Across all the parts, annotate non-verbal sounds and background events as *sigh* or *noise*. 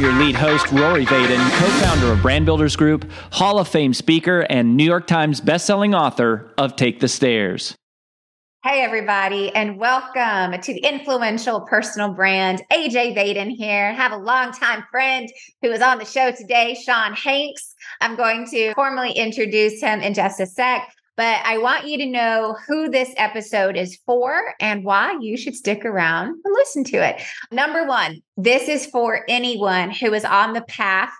Your lead host, Rory Vaden, co founder of Brand Builders Group, Hall of Fame speaker, and New York Times bestselling author of Take the Stairs. Hey, everybody, and welcome to the influential personal brand. AJ Vaden here. Have a longtime friend who is on the show today, Shawn Hanks. I'm going to formally introduce him in just a sec. But I want you to know who this episode is for and why you should stick around and listen to it. Number one, this is for anyone who is on the path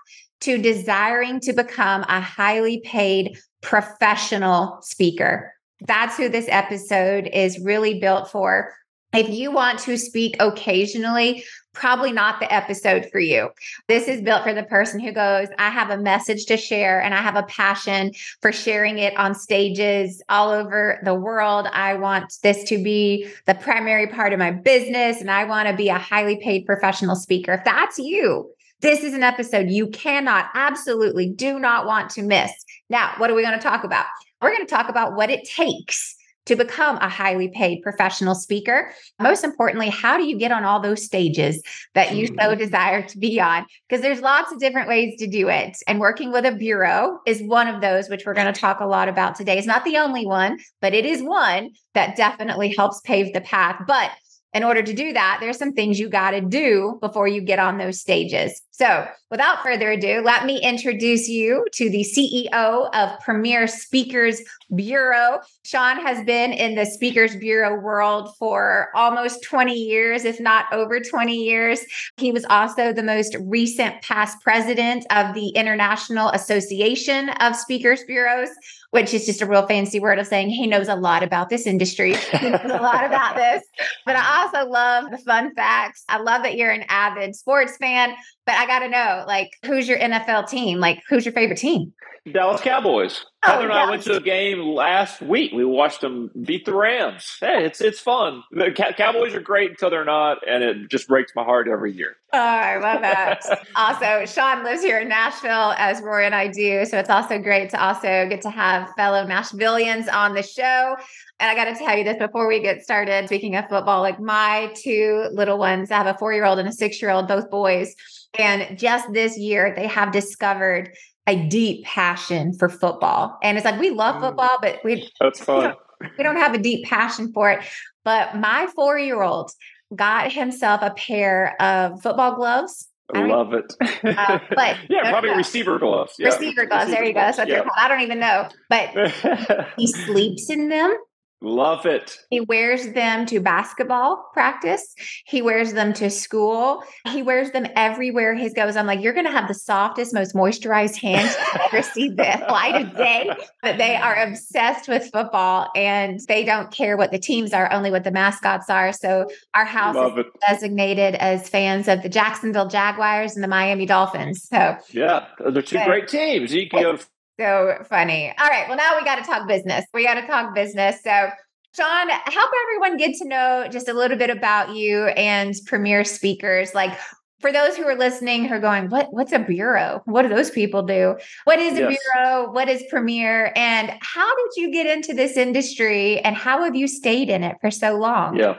to desiring to become a highly paid professional speaker. That's who this episode is really built for. If you want to speak occasionally, probably not the episode for you. This is built for the person who goes, I have a message to share and I have a passion for sharing it on stages all over the world. I want this to be the primary part of my business and I want to be a highly paid professional speaker. If that's you, this is an episode you cannot, absolutely do not want to miss. Now, what are we going to talk about? We're going to talk about what it takes to become a highly paid professional speaker. Most importantly, how do you get on all those stages that you so mm-hmm. desire to be on? Because there's lots of different ways to do it. And working with a bureau is one of those, which we're going to talk a lot about today. It's not the only one, but it is one that definitely helps pave the path. But in order to do that, there's some things you got to do before you get on those stages. So, without further ado, let me introduce you to the CEO of Premiere Speakers Bureau. Shawn has been in the Speakers Bureau world for almost 20 years, if not over 20 years. He was also the most recent past president of the International Association of Speakers Bureaus, which is just a real fancy word of saying he knows a lot about this industry. He knows a lot about this. But I also love the fun facts. I love that you're an avid sports fan, but I got to know like, who's your NFL team? Like, who's your favorite team? Dallas Cowboys. Oh, Heather and I went to a game last week. We watched them beat the Rams. Hey, it's it's fun. The Cowboys are great until they're not, and it just breaks my heart every year. Oh, I love that. also, Shawn lives here in Nashville, as Roy and I do. So it's also great to also get to have fellow Nashvillians on the show. And I got to tell you this before we get started. Speaking of football, like my two little ones, I have a four year old and a six year old, both boys. And just this year, they have discovered a deep passion for football. And it's like we love mm. football, but we that's *laughs* fun. We don't, we don't have a deep passion for it. But my four year old got himself a pair of football gloves. I love it. Uh, but *laughs* yeah, probably receiver gloves. Yeah. Receiver gloves. Receiver there you go. That's what yeah. they're called. I don't even know, but *laughs* he sleeps in them. Love it. He wears them to basketball practice. He wears them to school. He wears them everywhere he goes. I'm like, you're going to have the softest, most moisturized hands you've ever see the *laughs* light of day. But they are obsessed with football and they don't care what the teams are, only what the mascots are. So our house Love is it. designated as fans of the Jacksonville Jaguars and the Miami Dolphins. So yeah, they're two great teams. You can go so funny. All right. Well, now we got to talk business. We got to talk business. So, Shawn, help everyone get to know just a little bit about you and Premiere Speakers. Like, for those who are listening who are going, what what's a bureau? What do those people do? What is a yes. bureau? What is Premiere? And how did you get into this industry and how have you stayed in it for so long? Yeah.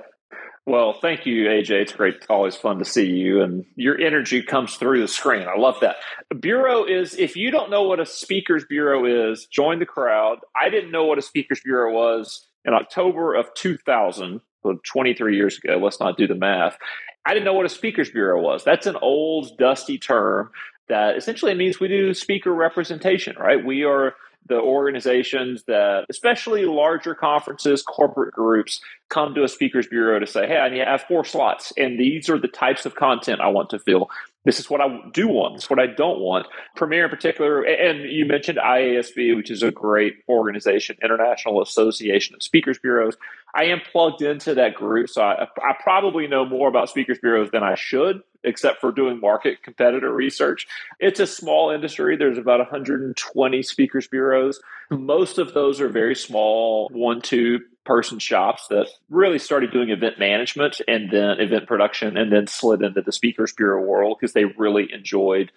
Well, thank you, AJ. It's great. Always fun to see you, and your energy comes through the screen. I love that. Bureau is, if you don't know what a speaker's bureau is, join the crowd. I didn't know what a speaker's bureau was in October of 2000, so 23 years ago. Let's not do the math. I didn't know what a speaker's bureau was. That's an old, dusty term that essentially means we do speaker representation, right? We are the organizations that, especially larger conferences, corporate groups, come to a speakers bureau to say, hey, I have four slots, and these are the types of content I want to fill. This is what I do want. This is what I don't want. Premiere in particular, and you mentioned IASB, which is a great organization, International Association of Speakers Bureaus. I am plugged into that group, so I, I probably know more about speakers bureaus than I should except for doing market competitor research. It's a small industry. There's about 120 speakers bureaus. Most of those are very small, one, two person shops that really started doing event management and then event production and then slid into the speakers bureau world because they really enjoyed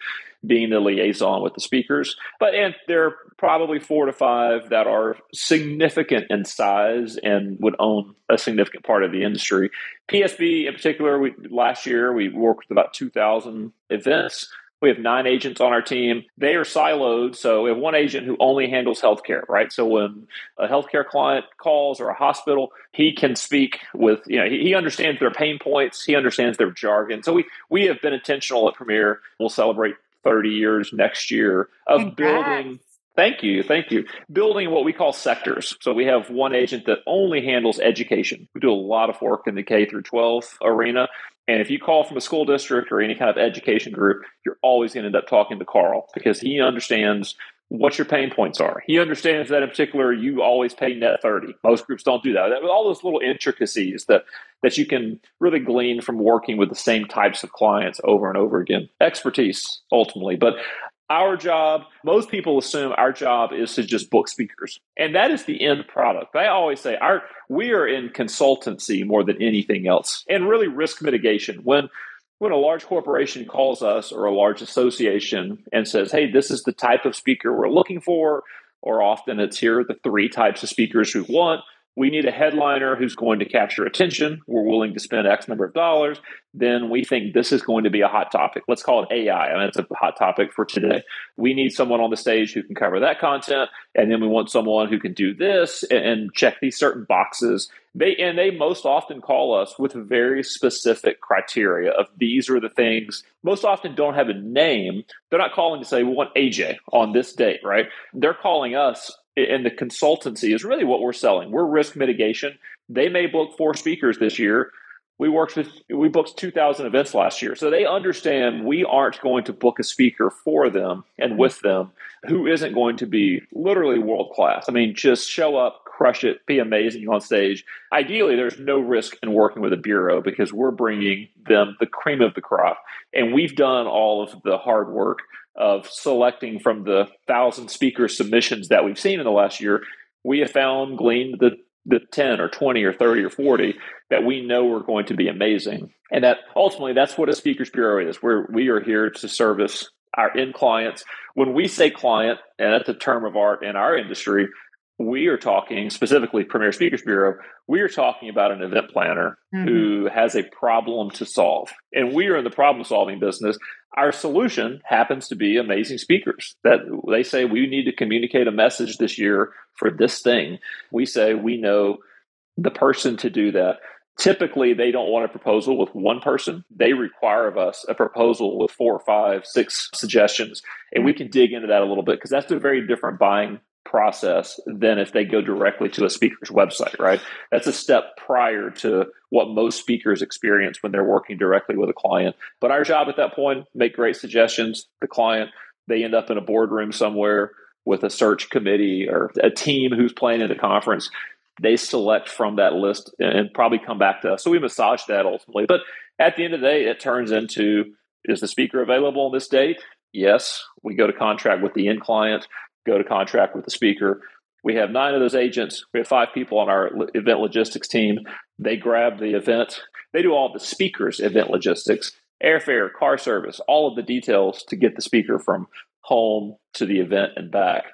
being the liaison with the speakers. But and there are probably four to five that are significant in size and would own a significant part of the industry. PSB in particular, we last year we worked with about two thousand events. We have nine agents on our team. They are siloed. So we have one agent who only handles healthcare, right? So when a healthcare client calls or a hospital, he can speak with, you know, he, understands their pain points. He understands their jargon. So we, we have been intentional at Premiere. We'll celebrate 30 years next year of Congrats. building Thank you. Thank you. Building what we call sectors. So we have one agent that only handles education. We do a lot of work in the K through 12 arena. And if you call from a school district or any kind of education group, you're always going to end up talking to Carl because he understands what your pain points are. He understands that in particular you always pay net 30. Most groups don't do that. that all those little intricacies that that you can really glean from working with the same types of clients over and over again. Expertise ultimately. But our job, most people assume our job is to just book speakers. And that is the end product. I always say our we are in consultancy more than anything else and really risk mitigation. When when a large corporation calls us or a large association and says, "Hey, this is the type of speaker we're looking for," or often it's here are the three types of speakers we want, we need a headliner who's going to capture attention. We're willing to spend X number of dollars. Then we think this is going to be a hot topic. Let's call it AI. I mean, it's a hot topic for today. We need someone on the stage who can cover that content. And then we want someone who can do this and check these certain boxes. They, and they most often call us with very specific criteria of these are the things most often don't have a name. They're not calling to say, we want AJ on this date, right? They're calling us and the consultancy is really what we're selling. We're risk mitigation. They may book four speakers this year. We worked with we booked 2000 events last year. So they understand we aren't going to book a speaker for them and with them who isn't going to be literally world class. I mean, just show up, crush it, be amazing on stage. Ideally, there's no risk in working with a bureau because we're bringing them the cream of the crop and we've done all of the hard work of selecting from the thousand speaker submissions that we've seen in the last year, we have found gleaned the the 10 or 20 or 30 or 40 that we know are going to be amazing. And that ultimately that's what a speakers bureau is. We're we are here to service our end clients. When we say client, and that's a term of art in our industry, we are talking specifically Premiere Speakers Bureau, we are talking about an event planner mm-hmm. who has a problem to solve. And we are in the problem solving business. Our solution happens to be amazing speakers that they say we need to communicate a message this year for this thing. We say we know the person to do that. Typically, they don't want a proposal with one person. They require of us a proposal with four, five, six suggestions. And we can dig into that a little bit because that's a very different buying process than if they go directly to a speaker's website, right? That's a step prior to what most speakers experience when they're working directly with a client. But our job at that point, make great suggestions. The client, they end up in a boardroom somewhere with a search committee or a team who's planning the conference. They select from that list and probably come back to us. So we massage that ultimately. But at the end of the day, it turns into is the speaker available on this date? Yes. We go to contract with the end client go to contract with the speaker. We have nine of those agents. We have five people on our event logistics team. They grab the event. They do all the speakers' event logistics, airfare, car service, all of the details to get the speaker from home to the event and back.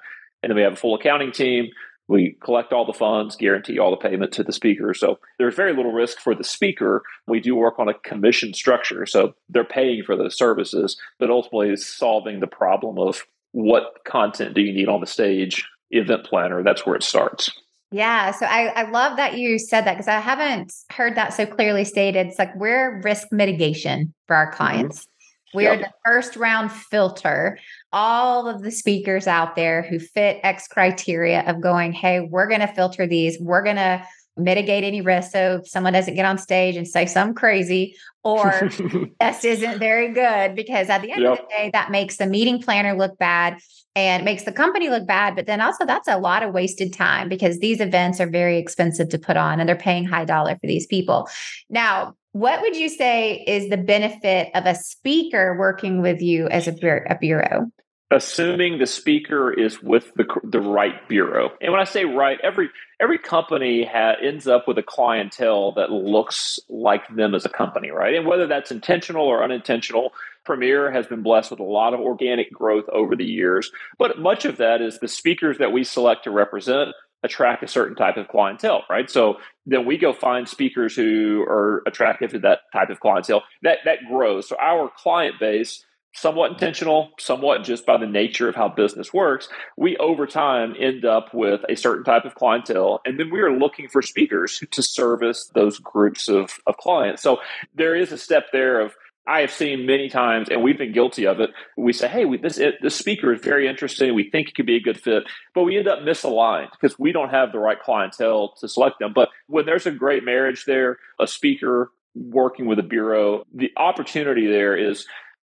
And then we have a full accounting team. We collect all the funds, guarantee all the payment to the speaker. So there's very little risk for the speaker. We do work on a commission structure. So they're paying for those services, but ultimately is solving the problem of what content do you need on the stage event planner that's where it starts yeah so i, I love that you said that because i haven't heard that so clearly stated it's like we're risk mitigation for our mm-hmm. clients mm-hmm. we're yep. the first round filter all of the speakers out there who fit x criteria of going hey we're going to filter these we're going to mitigate any risk so if someone doesn't get on stage and say something crazy or *laughs* this isn't very good because at the end yep. of the day that makes the meeting planner look bad and makes the company look bad but then also that's a lot of wasted time because these events are very expensive to put on and they're paying high dollar for these people now what would you say is the benefit of a speaker working with you as a, a bureau? Assuming the speaker is with the the right bureau. And when I say right, every every company ha- ends up with a clientele that looks like them as a company, right? And whether that's intentional or unintentional, Premiere has been blessed with a lot of organic growth over the years. But much of that is the speakers that we select to represent attract a certain type of clientele, right? So then we go find speakers who are attractive to that type of clientele. That that grows. So our client base somewhat intentional, somewhat just by the nature of how business works, we over time end up with a certain type of clientele. And then we are looking for speakers to service those groups of, of clients. So there is a step there of, I have seen many times, and we've been guilty of it. We say, "Hey, we, this it, this speaker is very interesting. We think it could be a good fit," but we end up misaligned because we don't have the right clientele to select them. But when there's a great marriage there, a speaker working with a bureau, the opportunity there is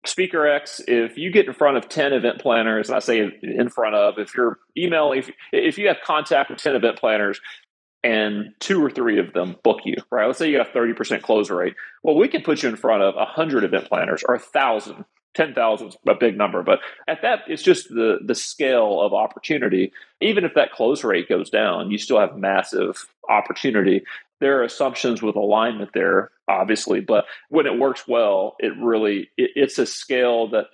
Speaker X, if you get in front of 10 event planners, and I say in front of, if you're email, if, if you have contact with 10 event planners and two or three of them book you, right? Let's say you got a 30% close rate. Well, we can put you in front of 100 event planners or 1,000. 10,000 is a big number, but at that, it's just the, the scale of opportunity. Even if that close rate goes down, you still have massive opportunity there are assumptions with alignment there, obviously, but when it works well, it really it, it's a scale that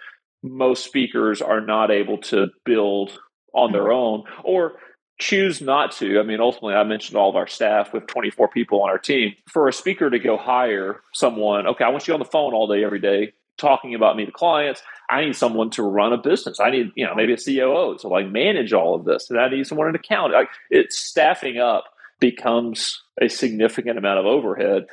most speakers are not able to build on their mm-hmm. own or choose not to. I mean, ultimately, I mentioned all of our staff with 24 people on our team. For a speaker to go hire someone, okay, I want you on the phone all day, every day, talking about me to clients. I need someone to run a business. I need, you know, maybe a COO to like manage all of this. And I need someone in account. Like it's staffing up becomes a significant amount of overhead.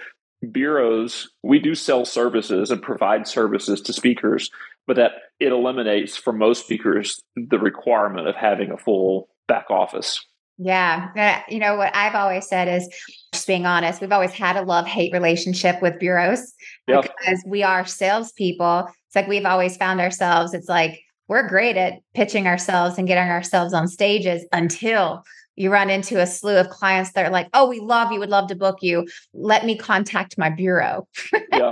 Bureaus, we do sell services and provide services to speakers, but that it eliminates for most speakers the requirement of having a full back office. Yeah. You know, what I've always said is just being honest, we've always had a love hate relationship with bureaus yep. because we are salespeople. It's like we've always found ourselves, it's like we're great at pitching ourselves and getting ourselves on stages until you run into a slew of clients that are like, oh, we love you, would love to book you. Let me contact my bureau. *laughs* Yeah.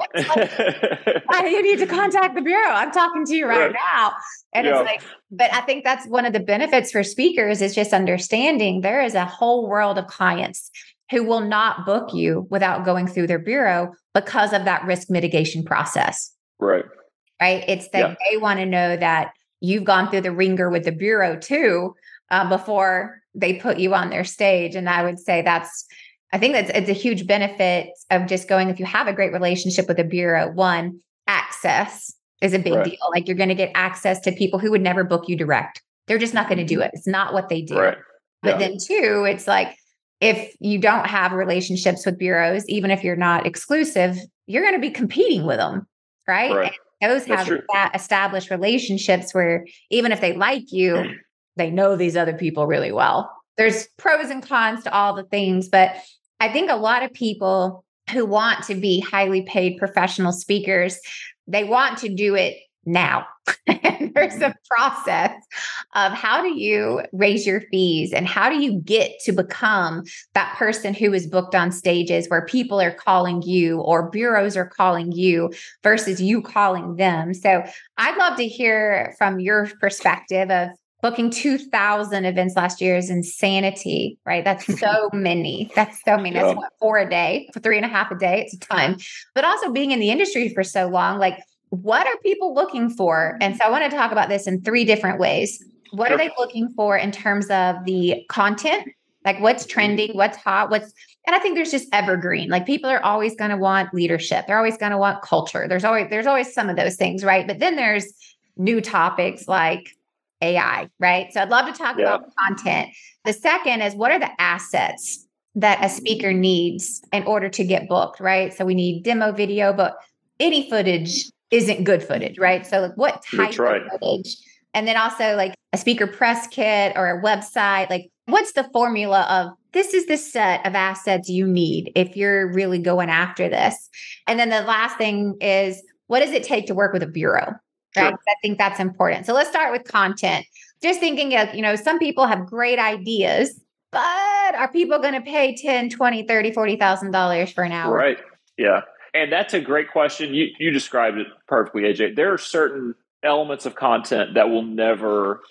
like, you need to contact the bureau. I'm talking to you right, right. now. And yeah. it's like, but I think that's one of the benefits for speakers is just understanding there is a whole world of clients who will not book you without going through their bureau because of that risk mitigation process. Right. Right. It's that yeah. they want to know that you've gone through the ringer with the bureau too uh, before they put you on their stage. And I would say that's, I think that's it's a huge benefit of just going if you have a great relationship with a bureau. One, access is a big right. deal. Like you're going to get access to people who would never book you direct. They're just not going to do mm-hmm. it. It's not what they do. Right. But yeah. then two, it's like if you don't have relationships with bureaus, even if you're not exclusive, you're going to be competing with them, right? right. those have that established relationships where even if they like you, mm. They know these other people really well. There's pros and cons to all the things, but I think a lot of people who want to be highly paid professional speakers, they want to do it now. *laughs* and there's a process of how do you raise your fees and how do you get to become that person who is booked on stages where people are calling you or bureaus are calling you versus you calling them. So I'd love to hear from your perspective of booking 2000 events last year is insanity right? That's *laughs* so many. That's so many. That's what four a day for three and a half a day it's a ton. But also being in the industry for so long like what are people looking for? And so i want to talk about this in three different ways. What sure. are they looking for in terms of the content? Like what's mm-hmm. trending? What's hot? What's and i think there's just evergreen. Like people are always going to want leadership. They're always going to want culture. There's always there's always some of those things right? But then there's new topics like AI, right? So I'd love to talk yeah. about content. The second is what are the assets that a speaker needs in order to get booked, right? So we need demo video, but any footage isn't good footage, right? So like what type right. of footage? And then also like a speaker press kit or a website, like what's the formula of this is the set of assets you need if you're really going after this. And then the last thing is what does it take to work with a bureau? Right. Sure. I think that's important. So let's start with content. Just thinking of, you know, some people have great ideas, but are people going to pay 10, 20, 30, 40,000 dollars for an hour? Right. Yeah. And that's a great question. You you described it perfectly, AJ. There are certain elements of content that will never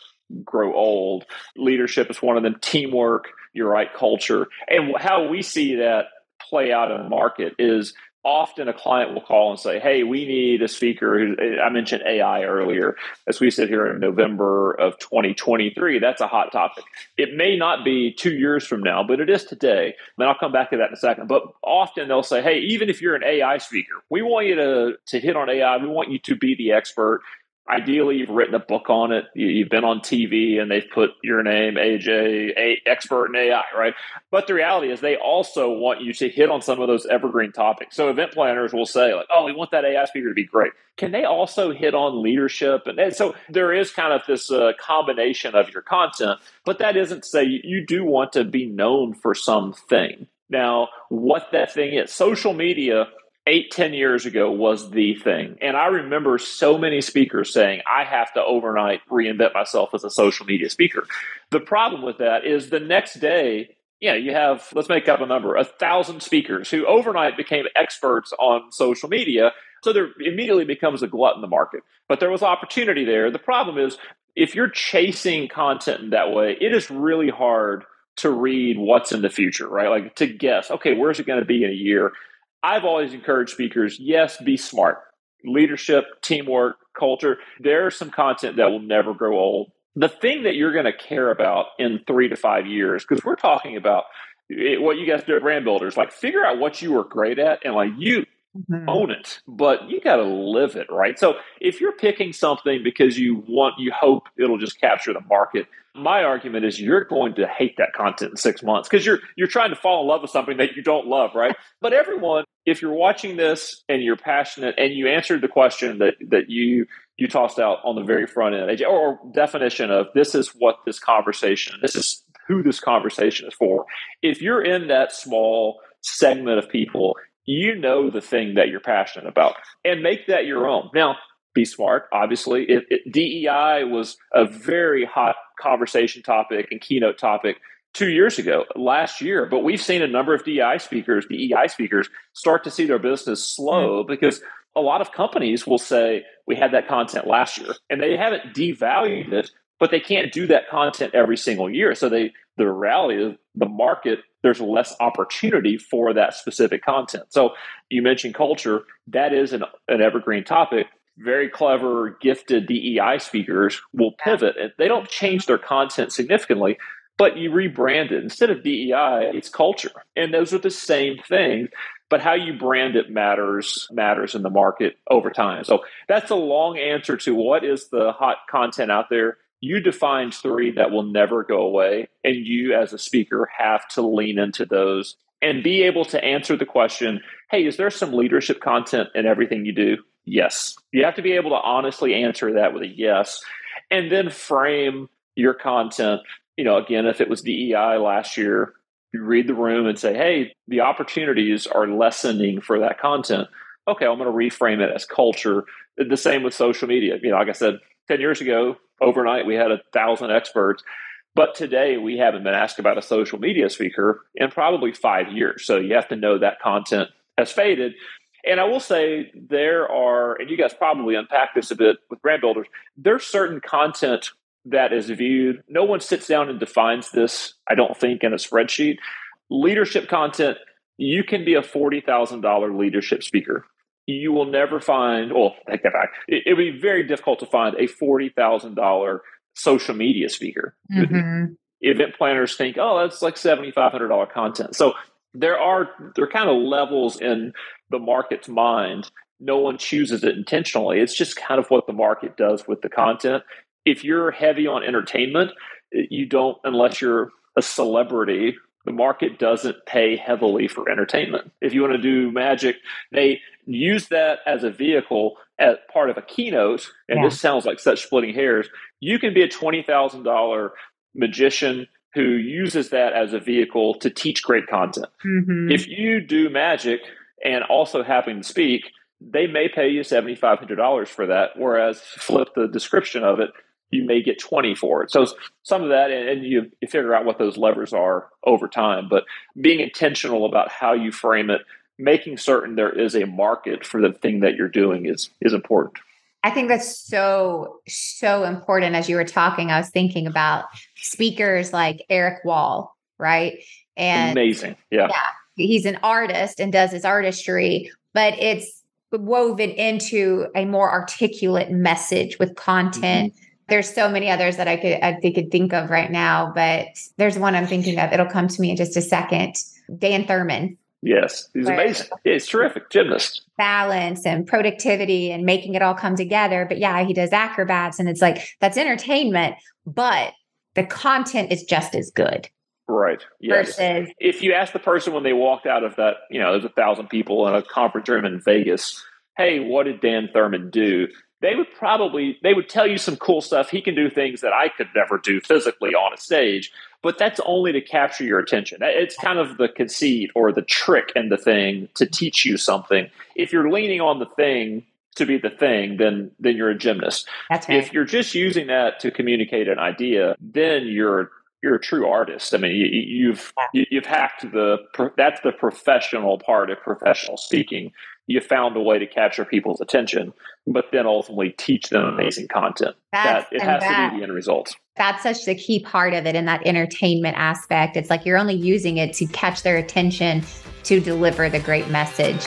grow old. Leadership is one of them. Teamwork, you're right, culture. And how we see that play out in the market is often a client will call and say, Hey, we need a speaker. I mentioned AI earlier. As we sit here in November of 2023, that's a hot topic. It may not be two years from now, but it is today. And I'll come back to that in a second. But often they'll say, Hey, even if you're an AI speaker, we want you to, to hit on AI. We want you to be the expert ideally you've written a book on it. You've been on tv and they've put your name aj a expert in ai right? But the reality is they also want you to hit on some of those evergreen topics. So event planners will say like oh we want that ai speaker to be great. Can they also hit on leadership? And, and so there is kind of this uh, combination of your content but that isn't to say you, you do want to be known for something. Now what that thing is social media eight, ten years ago was the thing. And I remember so many speakers saying, I have to overnight reinvent myself as a social media speaker. The problem with that is the next day, yeah, you have, let's make up a number, a thousand speakers who overnight became experts on social media. So there immediately becomes a glut in the market. But there was opportunity there. The problem is if you're chasing content in that way, it is really hard to read what's in the future, right? Like to guess, okay, where's it going to be in a year? I've always encouraged speakers, yes, be smart. Leadership, teamwork, culture. There's some content that will never grow old. The thing that you're going to care about in three to five years, because we're talking about it, what you guys do at brand builders, like figure out what you were great at and like you mm-hmm. own it, but you got to live it, right? So if you're picking something because you want, you hope it'll just capture the market, my argument is you're going to hate that content in six months because you're you're trying to fall in love with something that you don't love, right? *laughs* but everyone, if you're watching this and you're passionate and you answered the question that that you you tossed out on the very front end, or definition of this is what this conversation, this is who this conversation is for. If you're in that small segment of people, you know the thing that you're passionate about and make that your own. Now, be smart. Obviously, it, it, DEI was a very hot conversation topic and keynote topic two years ago, last year. But we've seen a number of DEI speakers, DEI speakers, start to see their business slow mm-hmm. because a lot of companies will say, We had that content last year, and they haven't devalued it, but they can't do that content every single year. So they the reality is the market there's less opportunity for that specific content. So you mentioned culture, that is an, an evergreen topic very clever, gifted DEI speakers will pivot. And they don't change their content significantly, but you rebrand it. Instead of DEI, it's culture. And those are the same things, But how you brand it matters matters in the market over time. So that's a long answer to what is the hot content out there. You defined three that will never go away, and you as a speaker have to lean into those and be able to answer the question hey, is there some leadership content in everything you do? Yes. You have to be able to honestly answer that with a yes. And then frame your content. You know, again, if it was DEI last year, you read the room and say, hey, the opportunities are lessening for that content. Okay, I'm going to reframe it as culture. The same with social media. You know, like I said, 10 years ago, overnight, we had a thousand experts. But today, we haven't been asked about a social media speaker in probably five years. So you have to know that content has faded. And I will say there are, and you guys probably unpack this a bit with brand builders, there's certain content that is viewed. No one sits down and defines this, I don't think, in a spreadsheet. Leadership content, you can be a $40,000 leadership speaker. You will never find, well, take that back. It, would be very difficult to find a $40,000 social media speaker. Mm-hmm. Event planners think, oh, that's like $7,500 content. So there are there are kind of levels in the market's mind. No one chooses it intentionally. It's just kind of what the market does with the content. If you're heavy on entertainment, you don't unless you're a celebrity. The market doesn't pay heavily for entertainment. If you want to do magic, they use that as a vehicle as part of a keynote. And yeah. this sounds like such splitting hairs. You can be a twenty thousand dollar magician who uses that as a vehicle to teach great content. Mm-hmm. If you do magic and also happen to speak, they may pay you $7,500 for that. Whereas flip the description of it, you may get 20 for it. So some of that, and you, you figure out what those levers are over time. But being intentional about how you frame it, making certain there is a market for the thing that you're doing is is important. I think that's so, so important. As you were talking, I was thinking about speakers like Erik Wahl, right? And amazing. Yeah. Yeah. He's an artist and does his artistry, but it's woven into a more articulate message with content. Mm-hmm. There's so many others that I could I could think of right now, but there's one I'm thinking of. It'll come to me in just a second. Dan Thurmon. Yes, he's amazing. He's terrific gymnast. Balance and productivity and making it all come together. But yeah, he does acrobats and it's like that's entertainment, but the content is just as good. Right. Yes. Versus if you ask the person when they walked out of that, you know, there's a thousand people in a conference room in Vegas, hey, what did Dan Thurmon do? They would probably they would tell you some cool stuff. He can do things that I could never do physically on a stage, but that's only to capture your attention. It's kind of the conceit or the trick in the thing to teach you something. If you're leaning on the thing to be the thing, then then you're a gymnast. That's right. If you're just using that to communicate an idea, then you're you're a true artist. I mean, you, have you've, you've hacked the that's the professional part of professional speaking. You found a way to capture people's attention, but then ultimately teach them amazing content. That's, that it has that, to be the end result. That's such the key part of it in that entertainment aspect. It's like you're only using it to catch their attention to deliver the great message.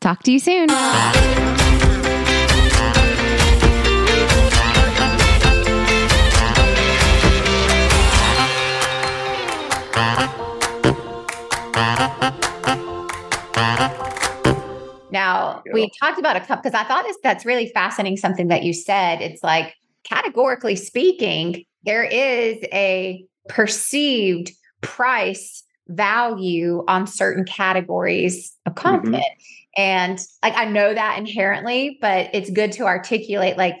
Talk to you soon. Now, we talked about a couple because I thought this, that's really fascinating. Something that you said. It's like, categorically speaking, there is a perceived price value on certain categories of content. Mm-hmm. And like I know that inherently, but it's good to articulate like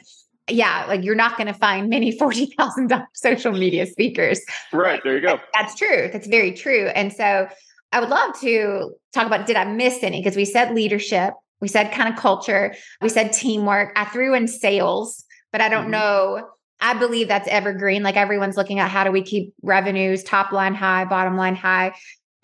yeah, like you're not going to find many *laughs* $40,000 social media speakers. Right. There you go. That's true. That's very true. And so I would love to talk about did I miss any? Because we said leadership, we said kind of culture, we said teamwork. I threw in sales, but I don't mm-hmm. know. I believe that's evergreen. Like everyone's looking at how do we keep revenues top line high, bottom line high.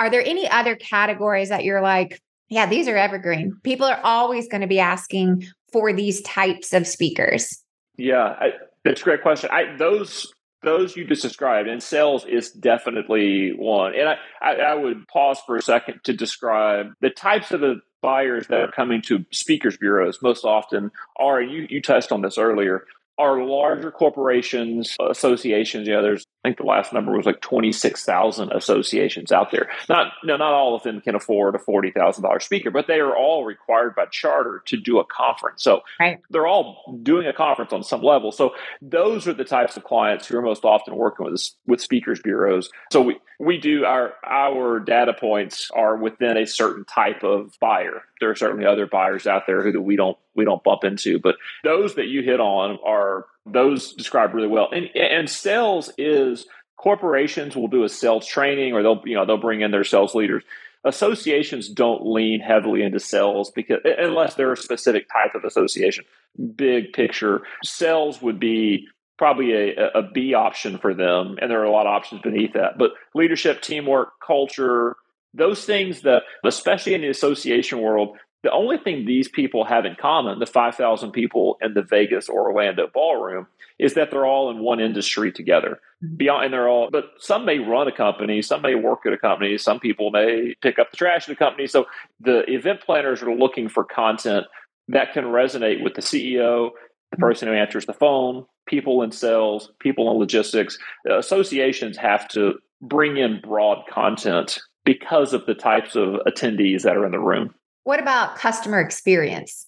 Are there any other categories that you're like, yeah, these are evergreen. People are always going to be asking for these types of speakers. Yeah, I, that's a great question. I, those those you just described, and sales is definitely one. And I, I, I would pause for a second to describe the types of the buyers that are coming to speakers bureaus most often are. You you touched on this earlier are larger corporations, associations. Yeah, there's I think the last number was like twenty six thousand associations out there. Not no, not all of them can afford a forty thousand dollars speaker, but they are all required by charter to do a conference. So right. they're all doing a conference on some level. So those are the types of clients who are most often working with with speakers bureaus. So we we do our our data points are within a certain type of buyer. There are certainly other buyers out there who that we don't we don't bump into, but those that you hit on are those described really well. And and sales is corporations will do a sales training or they'll you know they'll bring in their sales leaders. Associations don't lean heavily into sales because unless they're a specific type of association. Big picture, sales would be probably a, a B option for them, and there are a lot of options beneath that. But leadership, teamwork, culture, those things that, especially in the association world, the only thing these people have in common, the 5,000 people in the Vegas or Orlando ballroom, is that they're all in one industry together. Mm-hmm. Beyond, and they're all, but some may run a company, some may work at a company, some people may pick up the trash at a company. So the event planners are looking for content that can resonate with the CEO, the mm-hmm. person who answers the phone, people in sales, people in logistics. Associations have to bring in broad content because of the types of attendees that are in the room. What about customer experience?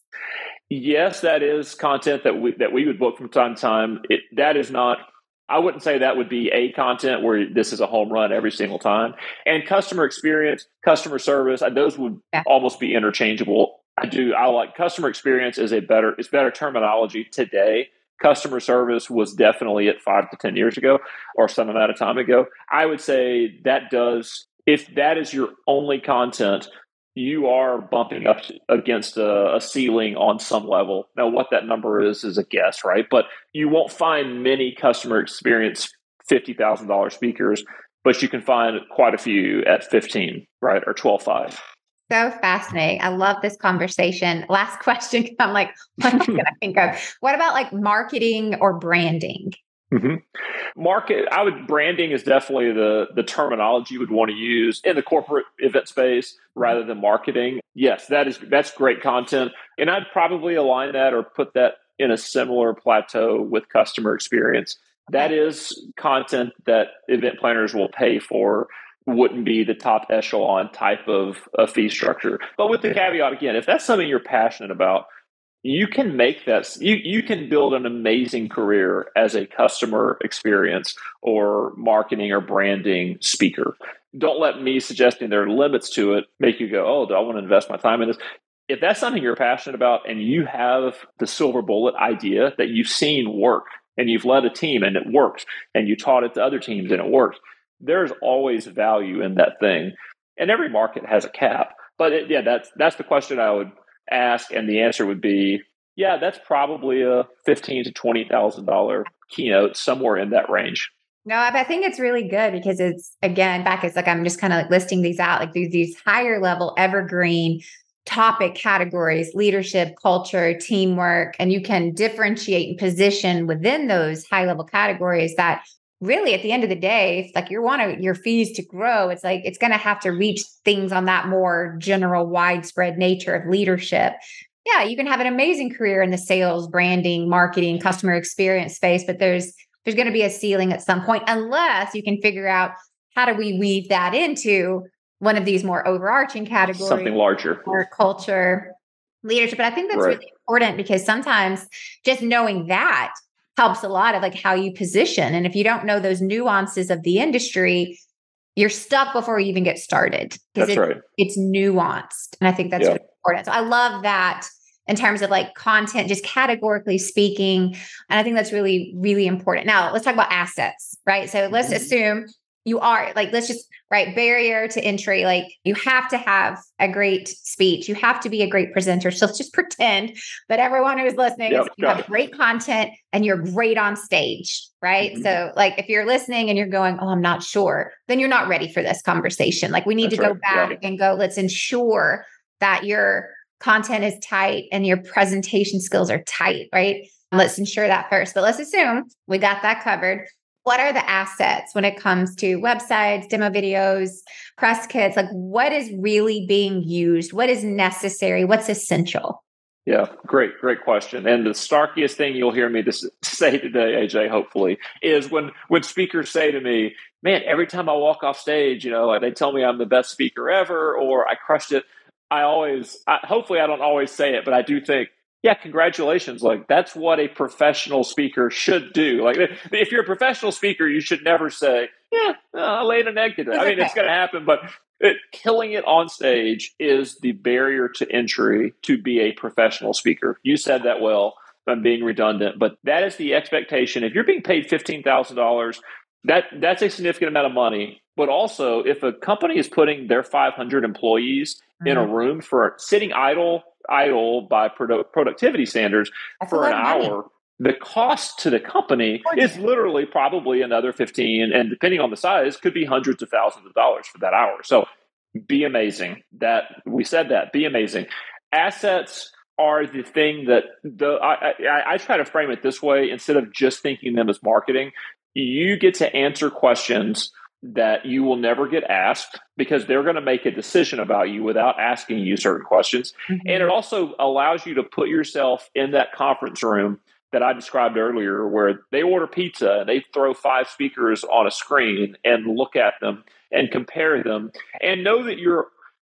Yes, that is content that we that we would book from time to time. It, that is not I wouldn't say that would be a content where this is a home run every single time. And customer experience, customer service, uh, those would yeah. almost be interchangeable. I do. I like customer experience is a better. It's better terminology today. Customer service was definitely at five to ten years ago, or some amount of time ago. I would say that does. If that is your only content, you are bumping up against a, a, ceiling on some level. Now, what that number is is a guess, right? But you won't find many customer experience fifty thousand dollars speakers, but you can find quite a few at fifteen, right, or twelve five. So fascinating. I love this conversation. Last *laughs* question. I'm like, what am I *laughs* going to think of? What about like marketing or branding? Mm-hmm. Market, I would branding is definitely the the terminology you would want to use in the corporate event space rather than marketing. Yes, that is that's great content, and I'd probably align that or put that in a similar plateau with customer experience. That is content that event planners will pay for. Wouldn't be the top echelon type of a fee structure, but with the caveat again, if that's something you're passionate about, you can make that you, you can build an amazing career as a customer experience or marketing or branding speaker. Don't let me suggesting there are limits to it. Make you go oh do i want to invest my time in this? If that's something you're passionate about and you have the silver bullet idea that you've seen work and you've led a team and it works and you taught it to other teams and it works there's always value in that thing. And every market has a cap but it, yeah that's that's the question i would ask, and the answer would be, yeah, that's probably a fifteen to twenty thousand dollar keynote, somewhere in that range. No, I think it's really good because it's again back. It's like I'm just kind of like listing these out, like these these higher level evergreen topic categories leadership culture teamwork and you can differentiate and position within those high level categories that really at the end of the day if like you want your fees to grow it's like it's going to have to reach things on that more general widespread nature of leadership yeah you can have an amazing career in the sales branding marketing customer experience space but there's there's going to be a ceiling at some point unless you can figure out how do we weave that into one of these more overarching categories something larger or culture leadership but i think that's right. really important because sometimes just knowing that helps a lot of like how you position. And if you don't know those nuances of the industry, you're stuck before you even get started because it's, right. it's nuanced. And I think that's yeah. really important. So I love that in terms of like content, just categorically speaking. And I think that's really, really important. Now let's talk about assets, right? So let's mm-hmm. assume you are like let's just right barrier to entry like you have to have a great speech you have to be a great presenter so let's just *laughs* pretend that everyone who's listening yep, is, you have it. great content and you're great on stage right mm-hmm. so like if you're listening and you're going oh i'm not sure then you're not ready for this conversation like we need That's to go right. back right. and go let's ensure that your content is tight and your presentation skills are tight right let's ensure that first but let's assume we got that covered what are the assets when it comes to websites, demo videos, press kits? Like, what is really being used? What is necessary? What's essential? Yeah, great, great question. And the starkiest thing you'll hear me to *laughs* say today, AJ, hopefully, is when when speakers say to me, "Man, every time I walk off stage, you know, they tell me I'm the best speaker ever, or I crushed it." I always, I, hopefully, I don't always say it, but I do think yeah, congratulations. Like that's what a professional speaker should do. Like if you're a professional speaker, you should never say, yeah, I laid an egg today. I mean, it's going to happen, but it, killing it on stage is the barrier to entry to be a professional speaker. You said that well. I'm being redundant, but that is the expectation. If you're being paid fifteen thousand dollars, that that's a significant amount of money. But also, if a company is putting their 500 employees mm-hmm. in a mm-hmm. room for sitting idle idle by produ- productivity standards That's for an hour, the cost to the company is literally probably another 15 and depending on the size could be hundreds of thousands of dollars for that hour. So be amazing. That we said that. Be amazing. Assets are the thing that the I, I, I try to frame it this way instead of just thinking them as marketing. You get to answer questions that you will never get asked because they're going to make a decision about you without asking you certain questions. Mm-hmm. And it also allows you to put yourself in that conference room that I described earlier, where they order pizza and they throw five speakers on a screen and look at them and compare them and know that you're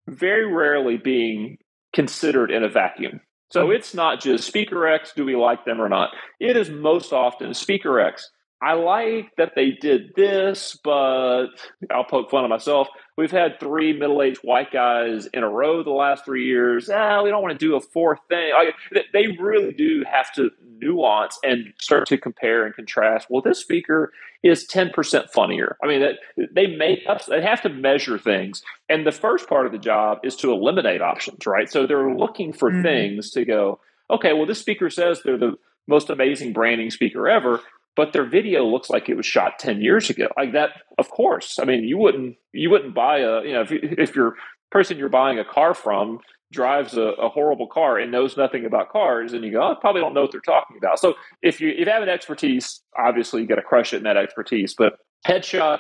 very rarely being considered in a vacuum. So mm-hmm. it's not just speaker X, do we like them or not? It is most often speaker X I like that they did this, but I'll poke fun at myself. We've had three middle aged white guys in a row the last three years. Ah, we don't want to do a fourth thing. They really do have to nuance and start to compare and contrast. Well, this speaker is 10% funnier. I mean, that, they make up, they have to measure things. And the first part of the job is to eliminate options, right? So they're looking for mm-hmm. things to go, okay, well, this speaker says they're the most amazing branding speaker ever but their video looks like it was shot 10 years ago. Like that of course. I mean you wouldn't you wouldn't buy a you know if, you, if your person you're buying a car from drives a, a, horrible car and knows nothing about cars and you go oh, i probably don't know what they're talking about. So if you if you have an expertise obviously you got to crush it in that expertise but headshot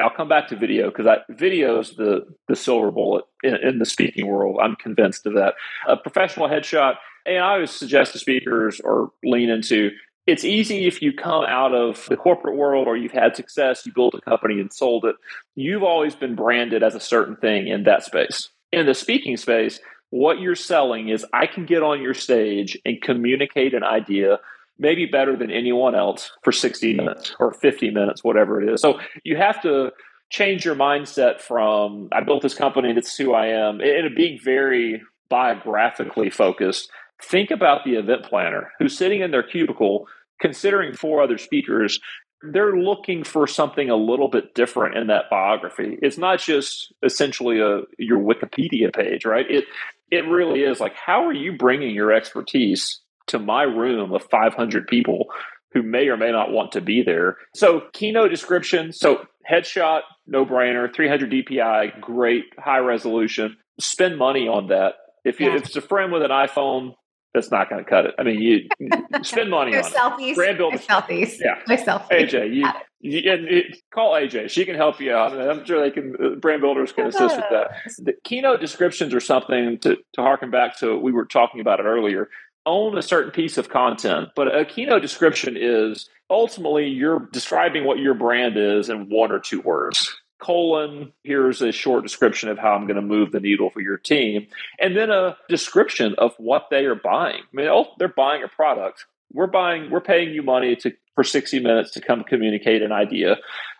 i'll come back to video because video is the the silver bullet in, in the speaking world. I'm convinced of that. A professional headshot and I always suggest to speakers or lean into it's easy if you come out of the corporate world or you've had success, you built a company and sold it. You've always been branded as a certain thing in that space. In the speaking space, what you're selling is I can get on your stage and communicate an idea maybe better than anyone else for 60 minutes or 50 minutes, whatever it is. So you have to change your mindset from I built this company, that's who I am, and being very biographically focused Think about the event planner who's sitting in their cubicle considering four other speakers. They're looking for something a little bit different in that biography. It's not just essentially a your Wikipedia page, right? It it really is like how are you bringing your expertise to my room of 500 people who may or may not want to be there. So, keynote description. So, headshot, no brainer, 300 DPI, great, high resolution. Spend money on that. If, you, yeah. if it's a friend with an iPhone, that's not going to cut it. I mean, you, *laughs* spend money on selfies, it. Brand building selfies. Yeah, my selfies. AJ, you, you, call AJ. She can help you out. I'm sure they can. Uh, brand builders can assist with that. The keynote descriptions are something to to harken back to. We were talking about it earlier. Own a certain piece of content, but a keynote description is ultimately you're describing what your brand is in one or two words colon, here's a short description of how I'm going to move the needle for your team, and then a description of what they are buying. I mean, oh, they're buying a product. We're buying, we're paying you money to for 60 minutes to come communicate an idea.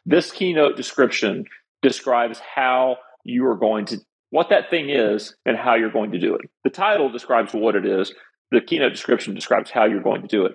This keynote description describes how you are going to what that thing is and how you're going to do it. The title describes what it is. The keynote description describes how you're going to do it.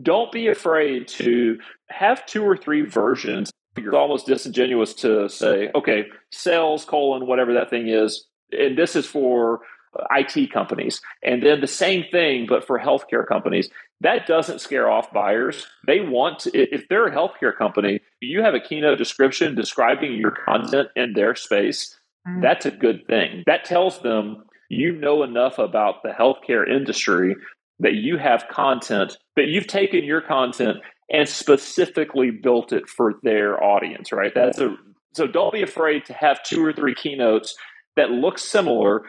Don't be afraid to have two or three versions it's almost disingenuous to say, *laughs* okay, sales colon whatever that thing is, and this is for uh, IT companies, and then the same thing but for healthcare companies. That doesn't scare off buyers. They want to, if they're a healthcare company, you have a keynote description describing your content in their space. Mm. That's a good thing. That tells them you know enough about the healthcare industry that you have content that you've taken your content and specifically built it for their audience, right? That's a so don't be afraid to have two or three keynotes that look similar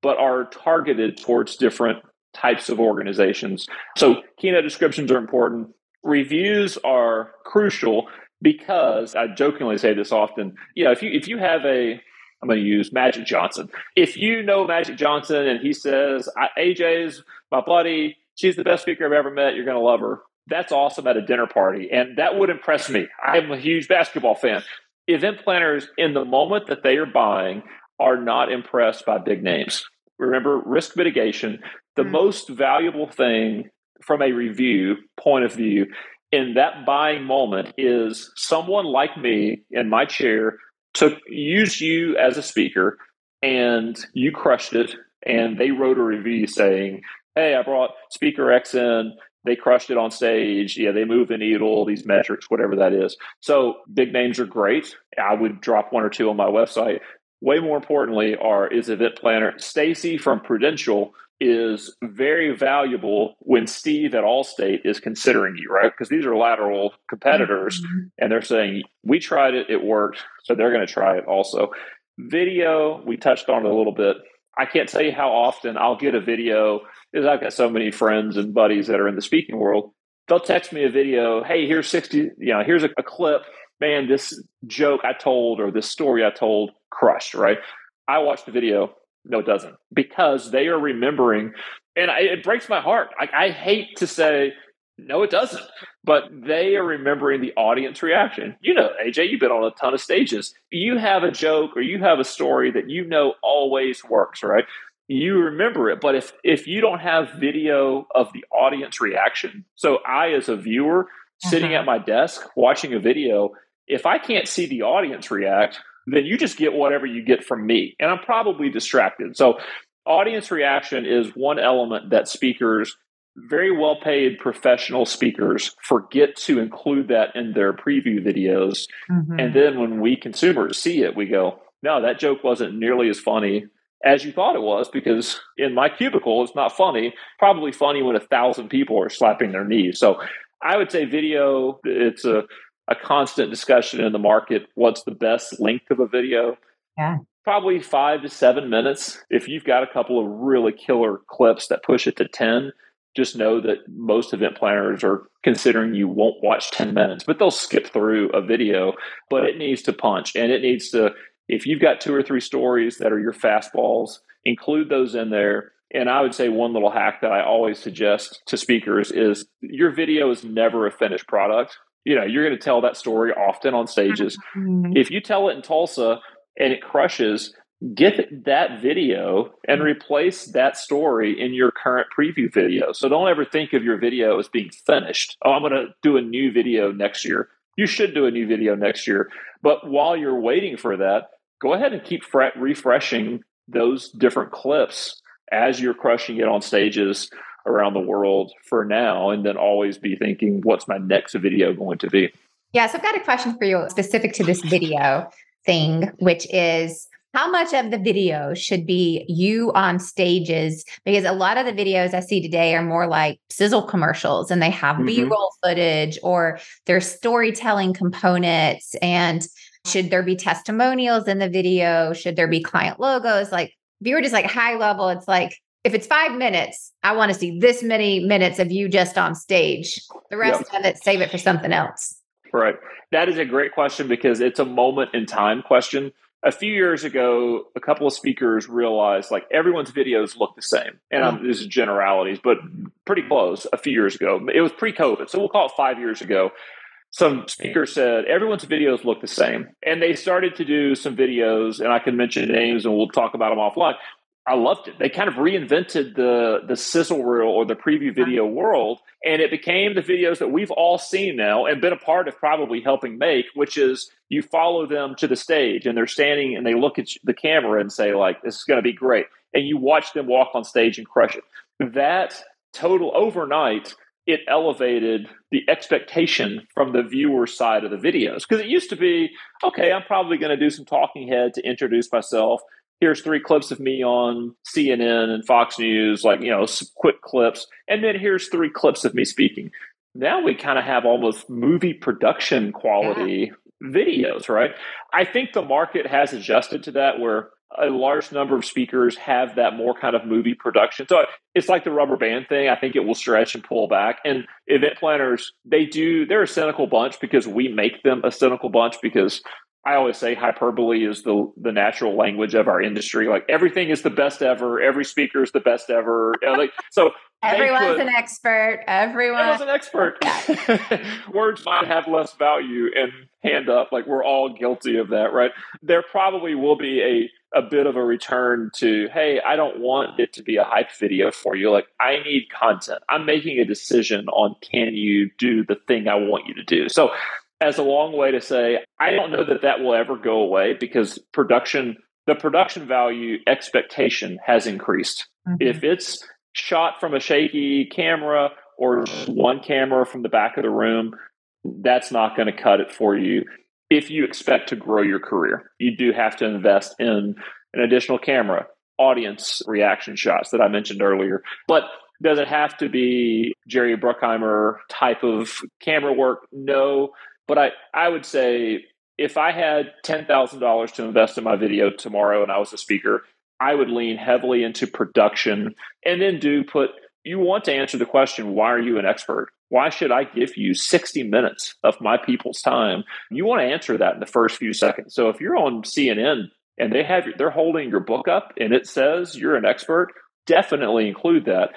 but are targeted towards different types of organizations. So keynote descriptions are important. Reviews are crucial because I jokingly say this often. You know, if you if you have a I'm going to use Magic Johnson. If you know Magic Johnson and he says AJ's my buddy, she's the best speaker I've ever met, you're going to love her that's awesome at a dinner party. And that would impress me. I'm a huge basketball fan. Event planners, in the moment that they are buying, are not impressed by big names. Remember, risk mitigation, the mm-hmm. most valuable thing from a review point of view in that buying moment is someone like me in my chair took used you as a speaker and you crushed it and they wrote a review saying hey i brought speaker x in they crushed it on stage. Yeah, they move the needle, these metrics, whatever that is. So big names are great. I would drop one or two on my website. Way more importantly, are is event planner Stacy from Prudential is very valuable when Steve at Allstate is considering you, right? Because these are lateral competitors, mm-hmm. and they're saying we tried it, it worked, so they're going to try it also. Video, we touched on it a little bit. I can't tell you how often I'll get a video because I've got so many friends and buddies that are in the speaking world. They'll text me a video. Hey, here's 60, you know, here's a, a clip. Man, this joke I told or this story I told crushed, right? I watched the video. No, it doesn't because they are remembering. And I, it breaks my heart. I, I hate to say, No, it doesn't. But they are remembering the audience reaction. You know, AJ, you've been on a ton of stages. You have a joke or you have a story that you know always works, right? You remember it. But if if you don't have video of the audience reaction, so I as a viewer sitting uh-huh. at my desk watching a video, if I can't see the audience react, then you just get whatever you get from me. And I'm probably distracted. So audience reaction is one element that speakers very well paid professional speakers forget to include that in their preview videos. Mm-hmm. And then when we consumers see it, we go, no, that joke wasn't nearly as funny as you thought it was because in my cubicle, it's not funny. Probably funny when a thousand people are slapping their knees. So I would say video, it's a, a constant discussion in the market. What's the best length of a video? Yeah. Probably five to seven minutes. If you've got a couple of really killer clips that push it to 10, just know that most event planners are considering you won't watch 10 minutes, but they'll skip through a video, but it needs to punch and it needs to, if you've got two or three stories that are your fastballs, include those in there. And I would say one little hack that I always suggest to speakers is your video is never a finished product. You know, you're going to tell that story often on stages. Mm-hmm. If you tell it in Tulsa and it crushes, get that video and mm-hmm. replace that story in your current preview video. So don't ever think of your video as being finished. Oh, I'm going to do a new video next year. You should do a new video next year. But while you're waiting for that, go ahead and keep refreshing those different clips as you're crushing it on stages around the world for now. And then always be thinking, what's my next video going to be? Yeah. So I've got a question for you specific to this video thing, which is how much of the video should be you on stages? Because a lot of the videos I see today are more like sizzle commercials and they have mm-hmm. B roll footage or there's storytelling components. And should there be testimonials in the video? Should there be client logos? Like, if you were just like high level, it's like, if it's five minutes, I want to see this many minutes of you just on stage. The rest yep. of it, save it for something else. Right. That is a great question because it's a moment in time question a few years ago, a couple of speakers realized like everyone's videos look the same. And um, this is generalities, but pretty close a few years ago. It was pre COVID. So we'll call it five years ago. Some speakers said everyone's videos look the same. And they started to do some videos, and I can mention names and we'll talk about them offline, I loved it. They kind of reinvented the the sizzle reel or the preview uh-huh. video world, and it became the videos that we've all seen now and been a part of probably helping make, which is you follow them to the stage and they're standing and they look at the camera and say like, "This is going to be great," and you watch them walk on stage and crush it. That total overnight it elevated the expectation from the viewer side of the videos because it used to be okay i'm probably going to do some talking head to introduce myself here's three clips of me on CNN and Fox News, like, you know, quick clips. And then here's three clips of me speaking. Now we kind of have almost movie production quality yeah. videos, right? I think the market has adjusted to that where a large number of speakers have that more kind of movie production. So it's like the rubber band thing. I think it will stretch and pull back. And event planners, they do, they're a cynical bunch because we make them a cynical bunch because I always say hyperbole is the the natural language of our industry. Like everything is the best ever. Every speaker is the best ever. like so. *laughs* Everyone's put, an expert. Everyone. Everyone's an expert. *laughs* Words might have less value and hand up. Like we're all guilty of that, right? There probably will be a a bit of a return to, hey, I don't want it to be a hype video for you. Like I need content. I'm making a decision on can you do the thing I want you to do. So as a long way to say I don't know that that will ever go away because production, the production value expectation has increased. Mm-hmm. If it's shot from a shaky camera or one camera from the back of the room, that's not going to cut it for you. If you expect to grow your career, you do have to invest in an additional camera, audience reaction shots that I mentioned earlier. But does it have to be Jerry Bruckheimer type of camera work? No. But I, I would say if I had $10,000 to invest in my video tomorrow and I was a speaker, I would lean heavily into production and then do put, you want to answer the question, why are you an expert? Why should I give you 60 minutes of my people's time? You want to answer that in the first few seconds. So if you're on CNN and they have, they're holding your book up and it says you're an expert, definitely include that.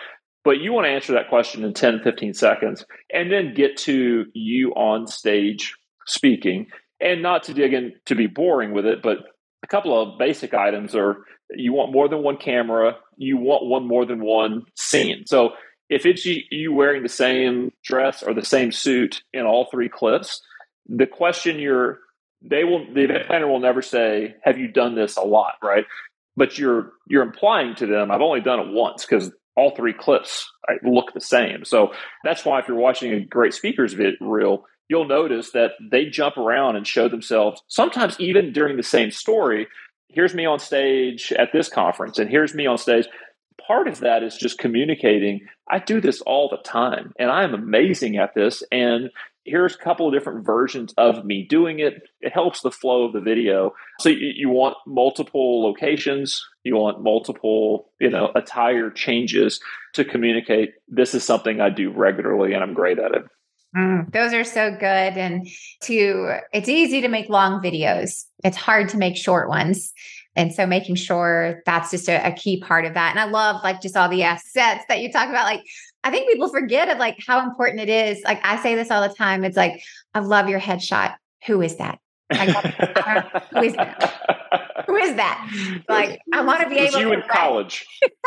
But you want to answer that question in 10, 15 seconds and then get to you on stage speaking and not to dig in to be boring with it, but a couple of basic items are you want more than one camera, you want one more than one scene. So if it's you wearing the same dress or the same suit in all three clips, the question you're they will the event planner will never say, "Have you done this a lot?" Right? But you're you're implying to them, "I've only done it once," because all three clips look the same. So that's why if you're watching a great speakers vid- reel, you'll notice that they jump around and show themselves sometimes even during the same story. Here's me on stage at this conference, and here's me on stage. Part of that is just communicating. I do this all the time, and I am amazing at this. And here's a couple of different versions of me doing it. It helps the flow of the video. So you, you, want multiple locations, you want multiple, you know, attire changes to communicate this is something I do regularly and I'm great at it. Mm, those are so good. And to, it's easy to make long videos. It's hard to make short ones. And so making sure that's just a, a key part of that. And I love like just all the assets that you talk about, like I think people forget of like how important it is. Like I say this all the time. It's like, I love your headshot. Who is that? Like, who is that? Who is that? Like, I want to be able you to in college. *laughs*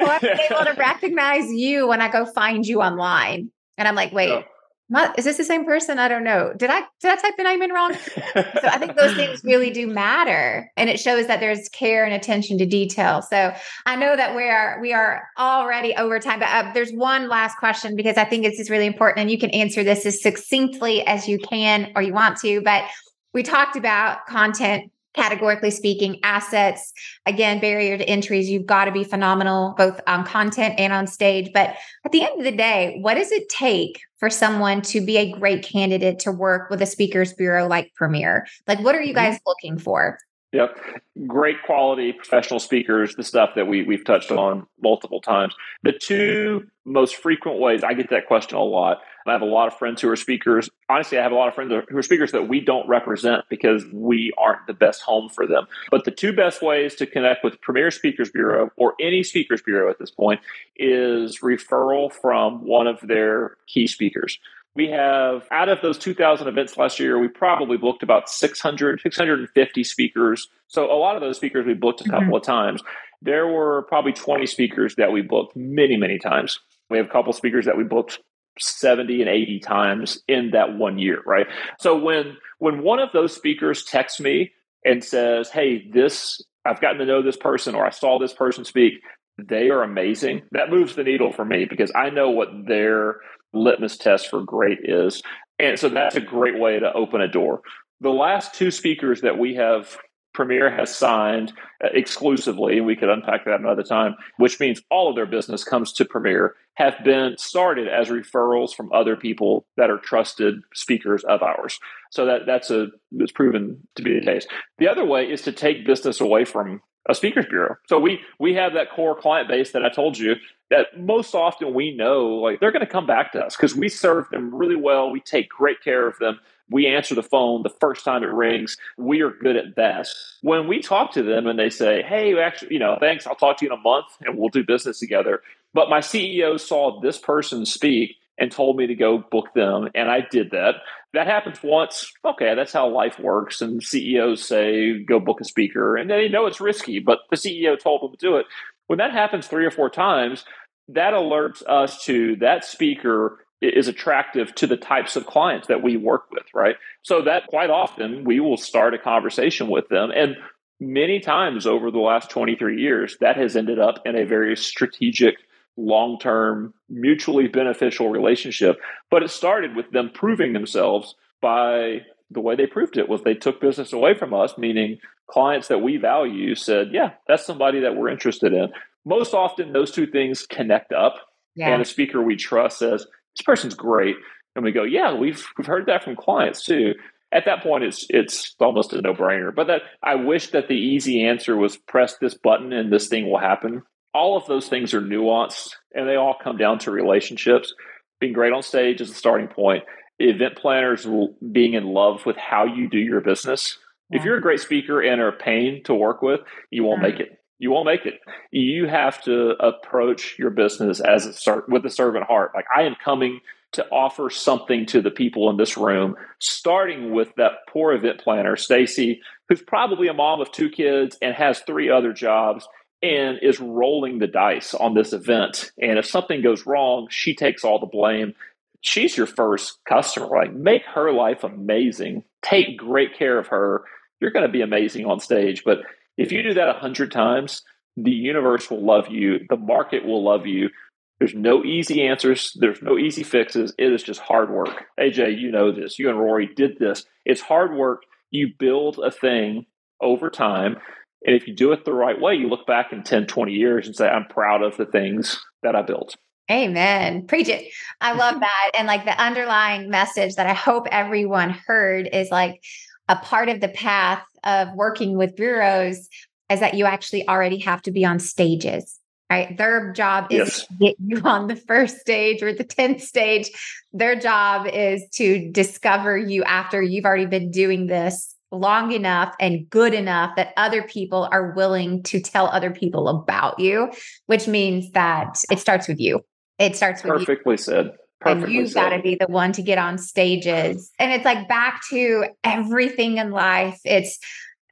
I want to be able to *laughs* recognize you when I go find you online. And I'm like, wait, not, is this the same person? I don't know. Did I did I type the name in wrong? so I think those things really do matter, and it shows that there's care and attention to detail. So I know that we are we are already over time, but uh, there's one last question because I think this is really important, and you can answer this as succinctly as you can or you want to. But we talked about content categorically speaking, assets, again, barrier to entries, you've got to be phenomenal both on content and on stage. But at the end of the day, what does it take for someone to be a great candidate to work with a speakers bureau like Premiere? Like, what are you mm-hmm. guys looking for? Yep. Great quality professional speakers, the stuff that we, we've touched on multiple times. The two most frequent ways I get that question a lot. I have a lot of friends who are speakers. Honestly, I have a lot of friends who are speakers that we don't represent because we aren't the best home for them. But the two best ways to connect with Premiere Speakers Bureau or any speakers bureau at this point is referral from one of their key speakers. We have, out of those 2,000 events last year, we probably booked about 600, 650 speakers. So a lot of those speakers we booked a couple mm-hmm. of times. There were probably 20 speakers that we booked many, many times. We have a couple speakers that we booked 70 and 80 times in that one year, right? So when when one of those speakers texts me and says, "Hey, this I've gotten to know this person or I saw this person speak, they are amazing." That moves the needle for me because I know what their litmus test for great is. And so that's a great way to open a door. The last two speakers that we have Premiere has signed uh, exclusively, and we could unpack that another time, which means all of their business comes to Premiere, have been started as referrals from other people that are trusted speakers of ours. So that that's a it's proven to be the case. The other way is to take business away from a speakers bureau. So we we have that core client base that I told you that most often we know like they're going to come back to us because we serve them really well. We take great care of them. We answer the phone the first time it rings. We are good at that. When we talk to them and they say, "Hey, actually, you know, thanks. I'll talk to you in a month and we'll do business together." But my CEO saw this person speak and told me to go book them, and I did that. That happens once. Okay, that's how life works. And CEOs say, go book a speaker, and they know it's risky, but the CEO told them to do it. When that happens three or four times, that alerts us to that speaker is attractive to the types of clients that we work with, right? So that quite often we will start a conversation with them. And many times over the last 23 years, that has ended up in a very strategic long term, mutually beneficial relationship. But it started with them proving themselves by the way they proved it was they took business away from us, meaning clients that we value said, yeah, that's somebody that we're interested in. Most often, those two things connect up. Yeah. And a speaker we trust says, this person's great. And we go, yeah, we've, we've heard that from clients too. At that point, it's it's almost a no brainer. But that I wish that the easy answer was press this button and this thing will happen all of those things are nuanced and they all come down to relationships. Being great on stage is the starting point. Event planners being in love with how you do your business. Yeah. If you're a great speaker and are a pain to work with, you won't make it. You won't make it. You have to approach your business as a start with a servant heart. Like I am coming to offer something to the people in this room, starting with that poor event planner, Stacy, who's probably a mom of two kids and has three other jobs and is rolling the dice on this event. And if something goes wrong, she takes all the blame. She's your first customer. Like, make her life amazing. Take great care of her. You're going to be amazing on stage. But if you do that a hundred times, the universe will love you. The market will love you. There's no easy answers. There's no easy fixes. It is just hard work. AJ, you know this. You and Rory did this. It's hard work. You build a thing over time. And if you do it the right way, you look back in 10, 20 years and say, I'm proud of the things that I built. Amen. Preach it. I love *laughs* that. And like the underlying message that I hope everyone heard is like a part of the path of working with bureaus is that you actually already have to be on stages right? Their job is yes. to get you on the first stage or the 10th stage. Their job is to discover you after you've already been doing this long enough and good enough that other people are willing to tell other people about you, which means that it starts with you. It starts with perfectly you. said. Perfectly and you've got to be the one to get on stages. And it's like back to everything in life. It's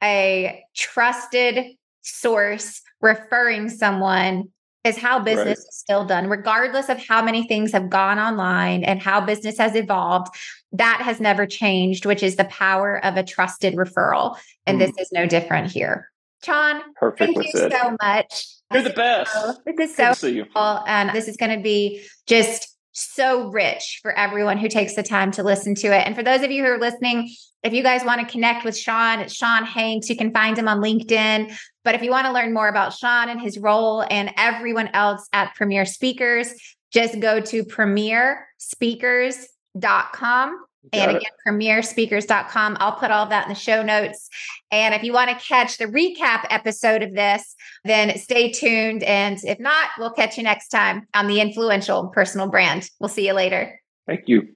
a trusted source referring someone is how business right. is still done, regardless of how many things have gone online and how business has evolved. That has never changed, which is the power of a trusted referral. And mm. this is no different here. Shawn, thank you said. so much. You're the best. this is so cool. And this is going to be just so rich for everyone who takes the time to listen to it. And for those of you who are listening, if you guys want to connect with Shawn, it's Shawn Hanks. You can find him on LinkedIn. But if you want to learn more about Shawn and his role and everyone else at Premiere Speakers, just go to premierespeakers.com and again, premierespeakers.com. I'll put all of that in the show notes. And if you want to catch the recap episode of this, then stay tuned. And if not, we'll catch you next time on the influential personal brand. We'll see you later. Thank you.